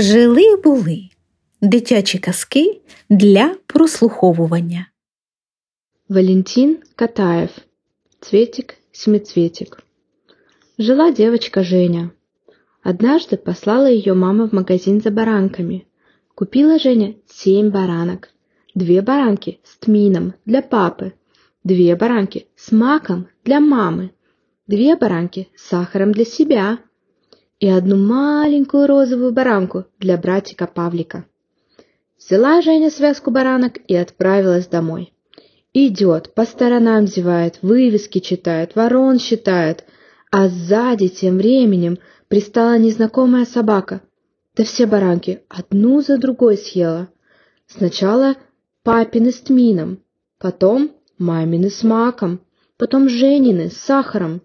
Жили були дитячі казки для прослуховування. Валентин Катаев. Цветик-семицветик. Жила девочка Женя. Однажды послала ее мама в магазин за баранками. Купила Женя семь баранок. Две баранки с тмином для папы. Две баранки с маком для мамы. Две баранки с сахаром для себя и одну маленькую розовую баранку для братика Павлика. Взяла Женя связку баранок и отправилась домой. Идет, по сторонам зевает, вывески читает, ворон считает, а сзади тем временем пристала незнакомая собака. Да все баранки одну за другой съела. Сначала папины с тмином, потом мамины с маком, потом Женины с сахаром.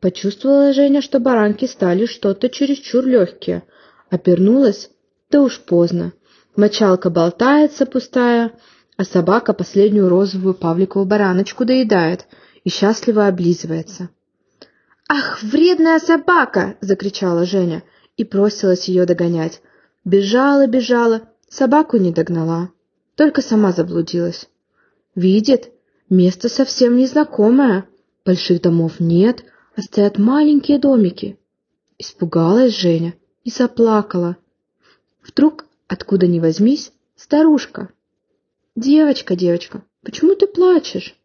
Почувствовала Женя, что баранки стали что-то чересчур легкие. Обернулась, да уж поздно. Мочалка болтается пустая, а собака последнюю розовую Павликову бараночку доедает и счастливо облизывается. «Ах, вредная собака!» — закричала Женя и бросилась ее догонять. Бежала, бежала, собаку не догнала, только сама заблудилась. Видит, место совсем незнакомое, больших домов нет, стоят маленькие домики. Испугалась Женя и заплакала. Вдруг, откуда ни возьмись, старушка. «Девочка, девочка, почему ты плачешь?»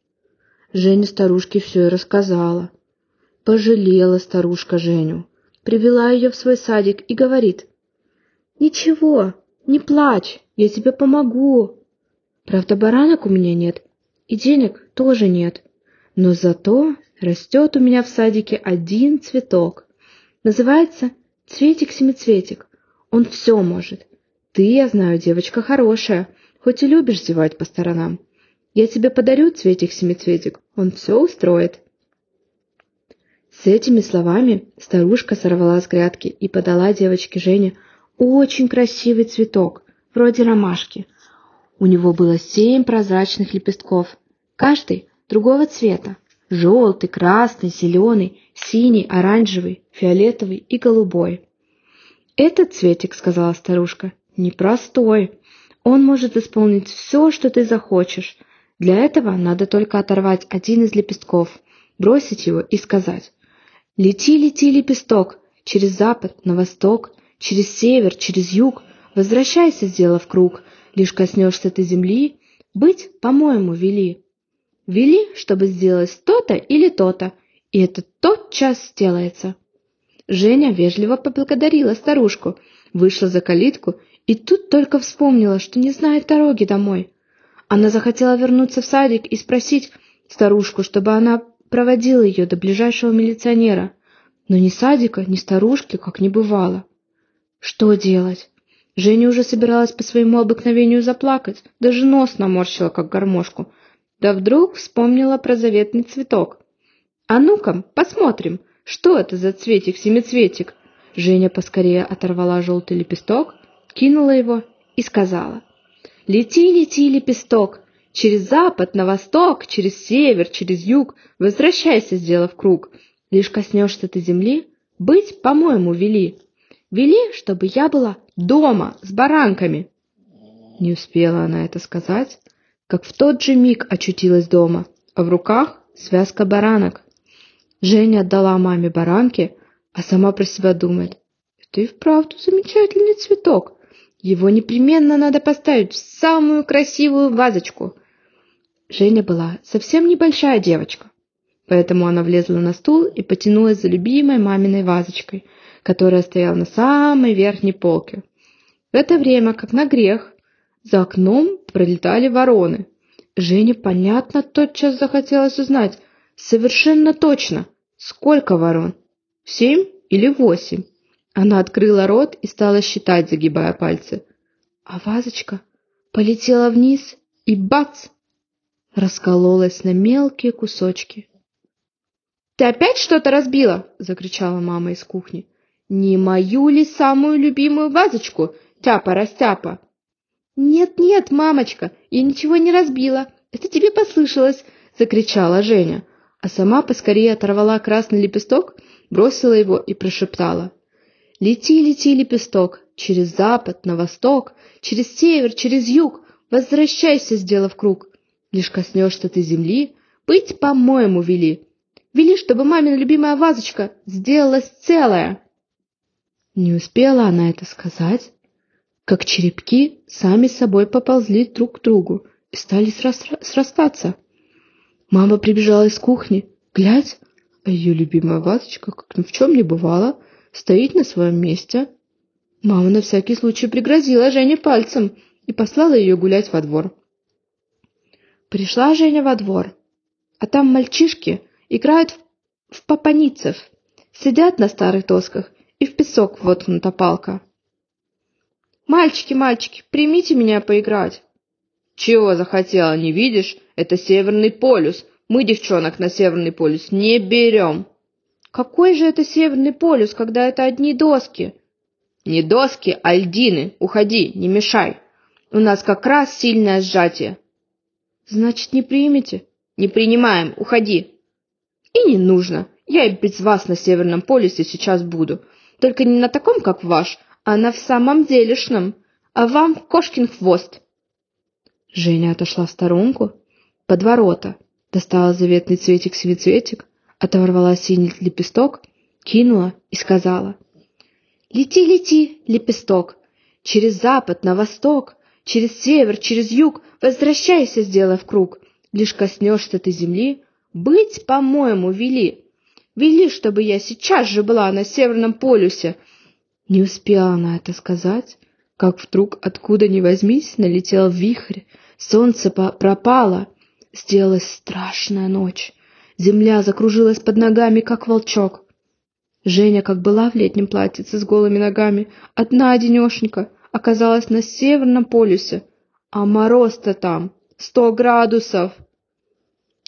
Женя старушке все и рассказала. Пожалела старушка Женю, привела ее в свой садик и говорит. «Ничего, не плачь, я тебе помогу. Правда, баранок у меня нет, и денег тоже нет, но зато растет у меня в садике один цветок. Называется цветик-семицветик. Он все может. Ты, я знаю, девочка хорошая, хоть и любишь зевать по сторонам. Я тебе подарю цветик-семицветик, он все устроит. С этими словами старушка сорвала с грядки и подала девочке Жене очень красивый цветок, вроде ромашки. У него было семь прозрачных лепестков, каждый другого цвета. Желтый, красный, зеленый, синий, оранжевый, фиолетовый и голубой. «Этот цветик, — сказала старушка, — непростой. Он может исполнить все, что ты захочешь. Для этого надо только оторвать один из лепестков, бросить его и сказать «Лети, лети, лепесток, через запад, на восток, через север, через юг, возвращайся, сделав круг, лишь коснешься ты земли, быть, по-моему, вели». Вели, чтобы сделать то-то или то-то, и это тотчас сделается. Женя вежливо поблагодарила старушку, вышла за калитку и тут только вспомнила, что не знает дороги домой. Она захотела вернуться в садик и спросить старушку, чтобы она проводила ее до ближайшего милиционера. Но ни садика, ни старушки, как не бывало. Что делать? Женя уже собиралась по своему обыкновению заплакать, даже нос наморщила, как гармошку — да вдруг вспомнила про заветный цветок. «А ну-ка, посмотрим, что это за цветик-семицветик?» Женя поскорее оторвала желтый лепесток, кинула его и сказала. «Лети, лети, лепесток, через запад, на восток, через север, через юг, возвращайся, сделав круг. Лишь коснешься ты земли, быть, по-моему, вели. Вели, чтобы я была дома с баранками». Не успела она это сказать, как в тот же миг очутилась дома, а в руках связка баранок. Женя отдала маме баранки, а сама про себя думает, это и вправду замечательный цветок. Его непременно надо поставить в самую красивую вазочку. Женя была совсем небольшая девочка, поэтому она влезла на стул и потянулась за любимой маминой вазочкой, которая стояла на самой верхней полке. В это время, как на грех, за окном пролетали вороны. Жене, понятно, тотчас захотелось узнать, совершенно точно, сколько ворон? Семь или восемь? Она открыла рот и стала считать, загибая пальцы. А вазочка полетела вниз и бац! Раскололась на мелкие кусочки. «Ты опять что-то разбила?» — закричала мама из кухни. «Не мою ли самую любимую вазочку, тяпа-растяпа?» «Нет-нет, мамочка, я ничего не разбила. Это тебе послышалось!» — закричала Женя, а сама поскорее оторвала красный лепесток, бросила его и прошептала. «Лети, лети, лепесток, через запад, на восток, через север, через юг. Возвращайся, сделав круг. Лишь коснешься ты земли, быть, по-моему, вели. Вели, чтобы мамина любимая вазочка сделалась целая. Не успела она это сказать, как черепки сами собой поползли друг к другу и стали срастаться. Мама прибежала из кухни. Глядь, а ее любимая вазочка, как ни в чем не бывало, стоит на своем месте. Мама на всякий случай пригрозила Жене пальцем и послала ее гулять во двор. Пришла Женя во двор, а там мальчишки играют в, папаницев, сидят на старых досках и в песок воткнута палка. «Мальчики, мальчики, примите меня поиграть!» «Чего захотела, не видишь? Это Северный полюс. Мы девчонок на Северный полюс не берем». «Какой же это Северный полюс, когда это одни доски?» «Не доски, а льдины. Уходи, не мешай. У нас как раз сильное сжатие». «Значит, не примете?» «Не принимаем. Уходи». «И не нужно. Я и без вас на Северном полюсе сейчас буду. Только не на таком, как ваш, а на в самом делешном. А вам кошкин хвост». Женя отошла в сторонку, под ворота, достала заветный цветик-семицветик, оторвала синий лепесток, кинула и сказала. «Лети, лети, лепесток, через запад на восток, через север, через юг, возвращайся, сделав круг. Лишь коснешься ты земли, быть, по-моему, вели. Вели, чтобы я сейчас же была на Северном полюсе». Не успела она это сказать, как вдруг, откуда ни возьмись, налетел вихрь, солнце пропало, сделалась страшная ночь. Земля закружилась под ногами, как волчок. Женя, как была в летнем платьице с голыми ногами, одна одинешенька, оказалась на Северном полюсе, а мороз-то там сто градусов.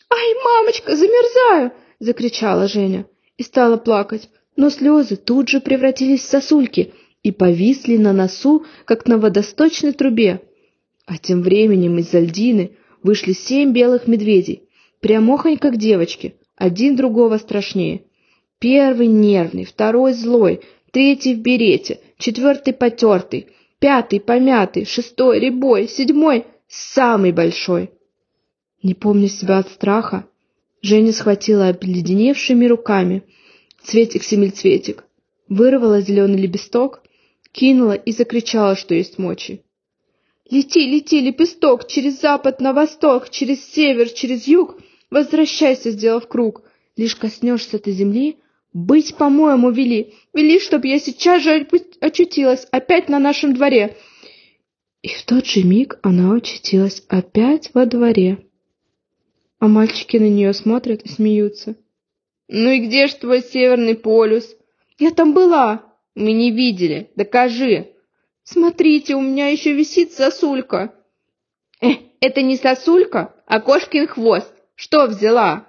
«Ай, мамочка, замерзаю!» — закричала Женя и стала плакать, но слезы тут же превратились в сосульки и повисли на носу, как на водосточной трубе. А тем временем из-за льдины вышли семь белых медведей, прямохонь как девочки, один другого страшнее. Первый нервный, второй злой, третий в берете, четвертый потертый, пятый помятый, шестой рябой, седьмой самый большой. Не помня себя от страха, Женя схватила обледеневшими руками цветик-семицветик, вырвала зеленый лепесток, кинула и закричала, что есть мочи. «Лети, лети, лепесток, через запад на восток, через север, через юг, возвращайся, сделав круг. Лишь коснешься ты земли, быть, по-моему, вели, вели, чтоб я сейчас же очутилась опять на нашем дворе». И в тот же миг она очутилась опять во дворе. А мальчики на нее смотрят и смеются. «Ну и где ж твой северный полюс?» «Я там была!» «Мы не видели. Докажи!» «Смотрите, у меня еще висит сосулька!» «Э, это не сосулька, а кошкин хвост! Что взяла?»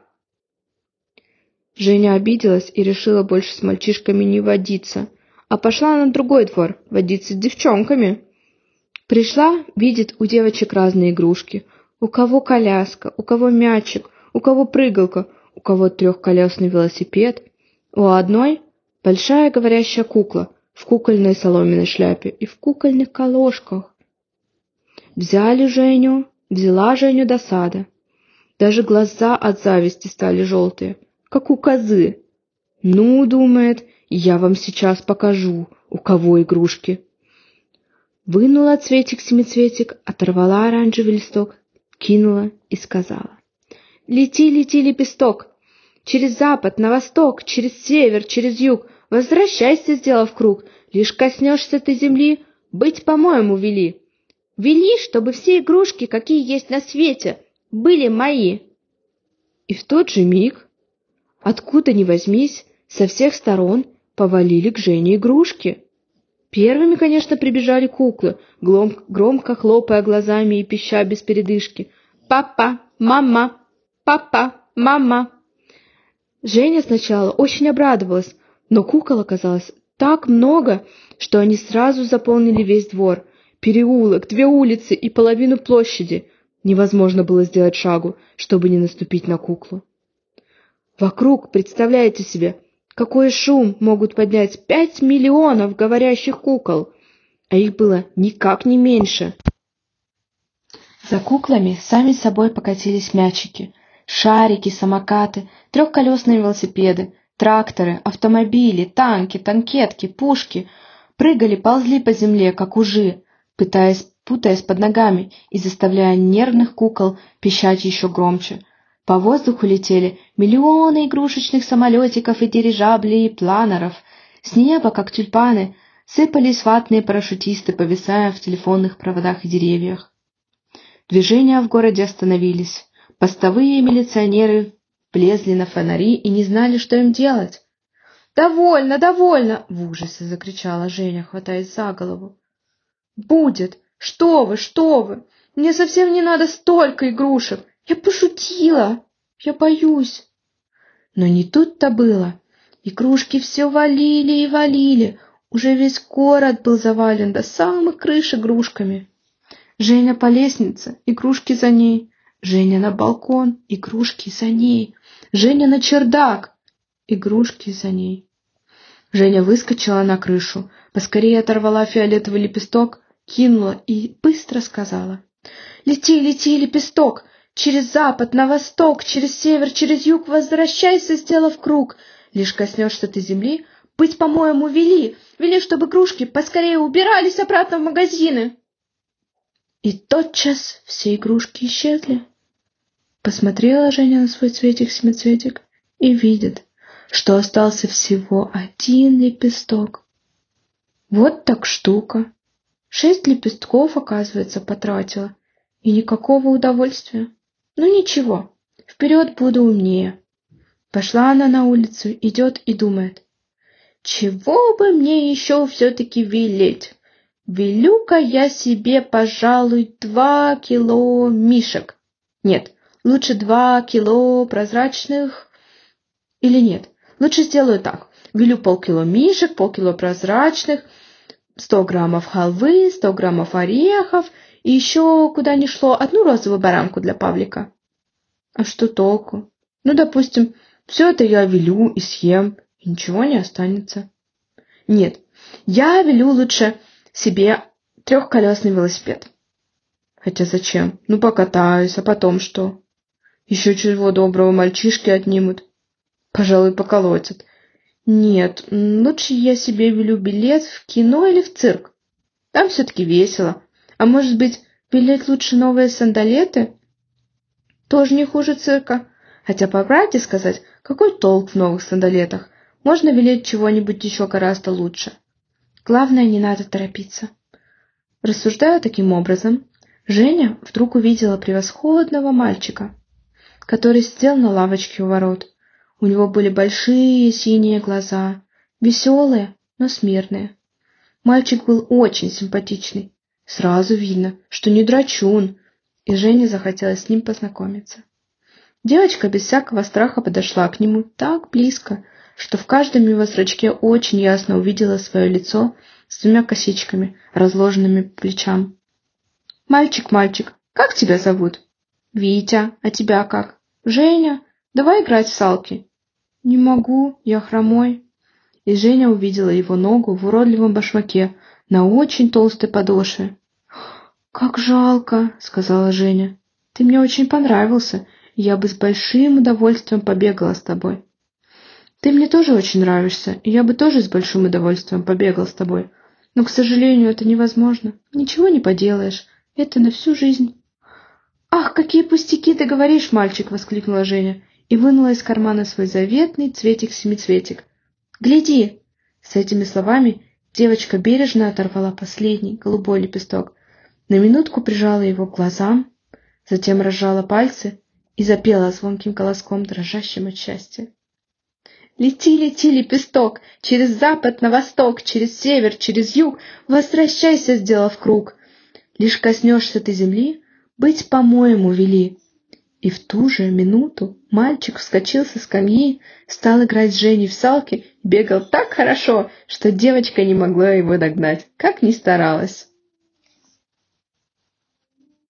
Женя обиделась и решила больше с мальчишками не водиться, а пошла на другой двор водиться с девчонками. Пришла, видит у девочек разные игрушки. У кого коляска, у кого мячик, у кого прыгалка, у кого трехколесный велосипед. У одной большая говорящая кукла в кукольной соломенной шляпе и в кукольных колошках. Взяли Женю, взяла Женю до сада. Даже глаза от зависти стали желтые, как у козы. Ну, думает, я вам сейчас покажу, у кого игрушки. Вынула цветик-семицветик, оторвала оранжевый листок, кинула и сказала. «Лети, лети, лепесток! Через запад, на восток, через север, через юг, возвращайся, сделав круг, лишь коснешься ты земли, быть, по-моему, вели. Вели, чтобы все игрушки, какие есть на свете, были мои». И в тот же миг, откуда ни возьмись, со всех сторон повалили к Жене игрушки. Первыми, конечно, прибежали куклы, громко хлопая глазами и пища без передышки. «Папа! Мама! Папа! Мама!» Женя сначала очень обрадовалась, но кукол оказалось так много, что они сразу заполнили весь двор, переулок, две улицы и половину площади. Невозможно было сделать шагу, чтобы не наступить на куклу. Вокруг, представляете себе, какой шум могут поднять пять миллионов говорящих кукол? а их было никак не меньше. За куклами сами собой покатились мячики, шарики, самокаты, трехколесные велосипеды, тракторы, автомобили, танки, танкетки, пушки. Прыгали, ползли по земле, как ужи, пытаясь, путаясь под ногами и заставляя нервных кукол пищать еще громче. По воздуху летели миллионы игрушечных самолетиков и дирижаблей и планеров. С неба, как тюльпаны, сыпались ватные парашютисты, повисая в телефонных проводах и деревьях. Движения в городе остановились. Постовые милиционеры влезли на фонари и не знали, что им делать. «Довольно, довольно!» — в ужасе закричала Женя, хватаясь за голову. «Будет! Что вы, что вы! Мне совсем не надо столько игрушек! Я пошутила! Я боюсь!» Но не тут-то было. Игрушки все валили и валили. Уже весь город был завален до самых крыш игрушками. Женя по лестнице, игрушки за ней. Женя на балкон, игрушки за ней. Женя на чердак, игрушки за ней. Женя выскочила на крышу, поскорее оторвала фиолетовый лепесток, кинула и быстро сказала. «Лети, лети, лепесток! Через запад, на восток, через север, через юг возвращайся, сделав круг. Лишь коснешься ты земли, быть, по-моему, вели, вели, чтобы игрушки поскорее убирались обратно в магазины». И тотчас все игрушки исчезли. Посмотрела Женя на свой цветик-семицветик и видит, что остался всего один лепесток. Вот так штука. Шесть лепестков, оказывается, потратила. И никакого удовольствия. Ну ничего, вперед буду умнее. Пошла она на улицу, идет и думает. Чего бы мне еще все-таки велеть? Велю-ка я себе, пожалуй, два кило мишек. Нет, лучше два кило прозрачных... Или нет, лучше сделаю так. Велю полкило мишек, полкило прозрачных, сто граммов халвы, сто граммов орехов и еще, куда ни шло, одну розовую баранку для Павлика. А что толку? Ну, допустим, все это я велю и съем, и ничего не останется. Нет, я велю лучше себе трехколесный велосипед. Хотя зачем? Ну, покатаюсь, а потом что? Еще чего доброго мальчишки отнимут. Пожалуй, поколотят. Нет, лучше я себе велю билет в кино или в цирк. Там все-таки весело. А может быть, билет лучше новые сандалеты? Тоже не хуже цирка. Хотя, по правде сказать, какой толк в новых сандалетах? Можно велеть чего-нибудь еще гораздо лучше. Главное, не надо торопиться. Рассуждая таким образом, Женя вдруг увидела превосходного мальчика, который сидел на лавочке у ворот. У него были большие синие глаза, веселые, но смирные. Мальчик был очень симпатичный. Сразу видно, что не драчун, и Жене захотелось с ним познакомиться. Девочка без всякого страха подошла к нему так близко, что в каждом его зрачке очень ясно увидела свое лицо с двумя косичками, разложенными по плечам. «Мальчик, мальчик, как тебя зовут?» «Витя, а тебя как?» «Женя, давай играть в салки». «Не могу, я хромой». И Женя увидела его ногу в уродливом башмаке на очень толстой подошве. «Как жалко», — сказала Женя. «Ты мне очень понравился, я бы с большим удовольствием побегала с тобой». Ты мне тоже очень нравишься, и я бы тоже с большим удовольствием побегал с тобой. Но, к сожалению, это невозможно. Ничего не поделаешь. Это на всю жизнь. «Ах, какие пустяки ты говоришь, мальчик!» — воскликнула Женя и вынула из кармана свой заветный цветик-семицветик. «Гляди!» С этими словами девочка бережно оторвала последний голубой лепесток, на минутку прижала его к глазам, затем разжала пальцы и запела звонким колоском, дрожащим от счастья. Лети, лети, лепесток, через запад на восток, через север, через юг, возвращайся, сделав круг. Лишь коснешься ты земли, быть, по-моему, вели. И в ту же минуту мальчик вскочил со скамьи, стал играть с Женей в салки бегал так хорошо, что девочка не могла его догнать, как ни старалась.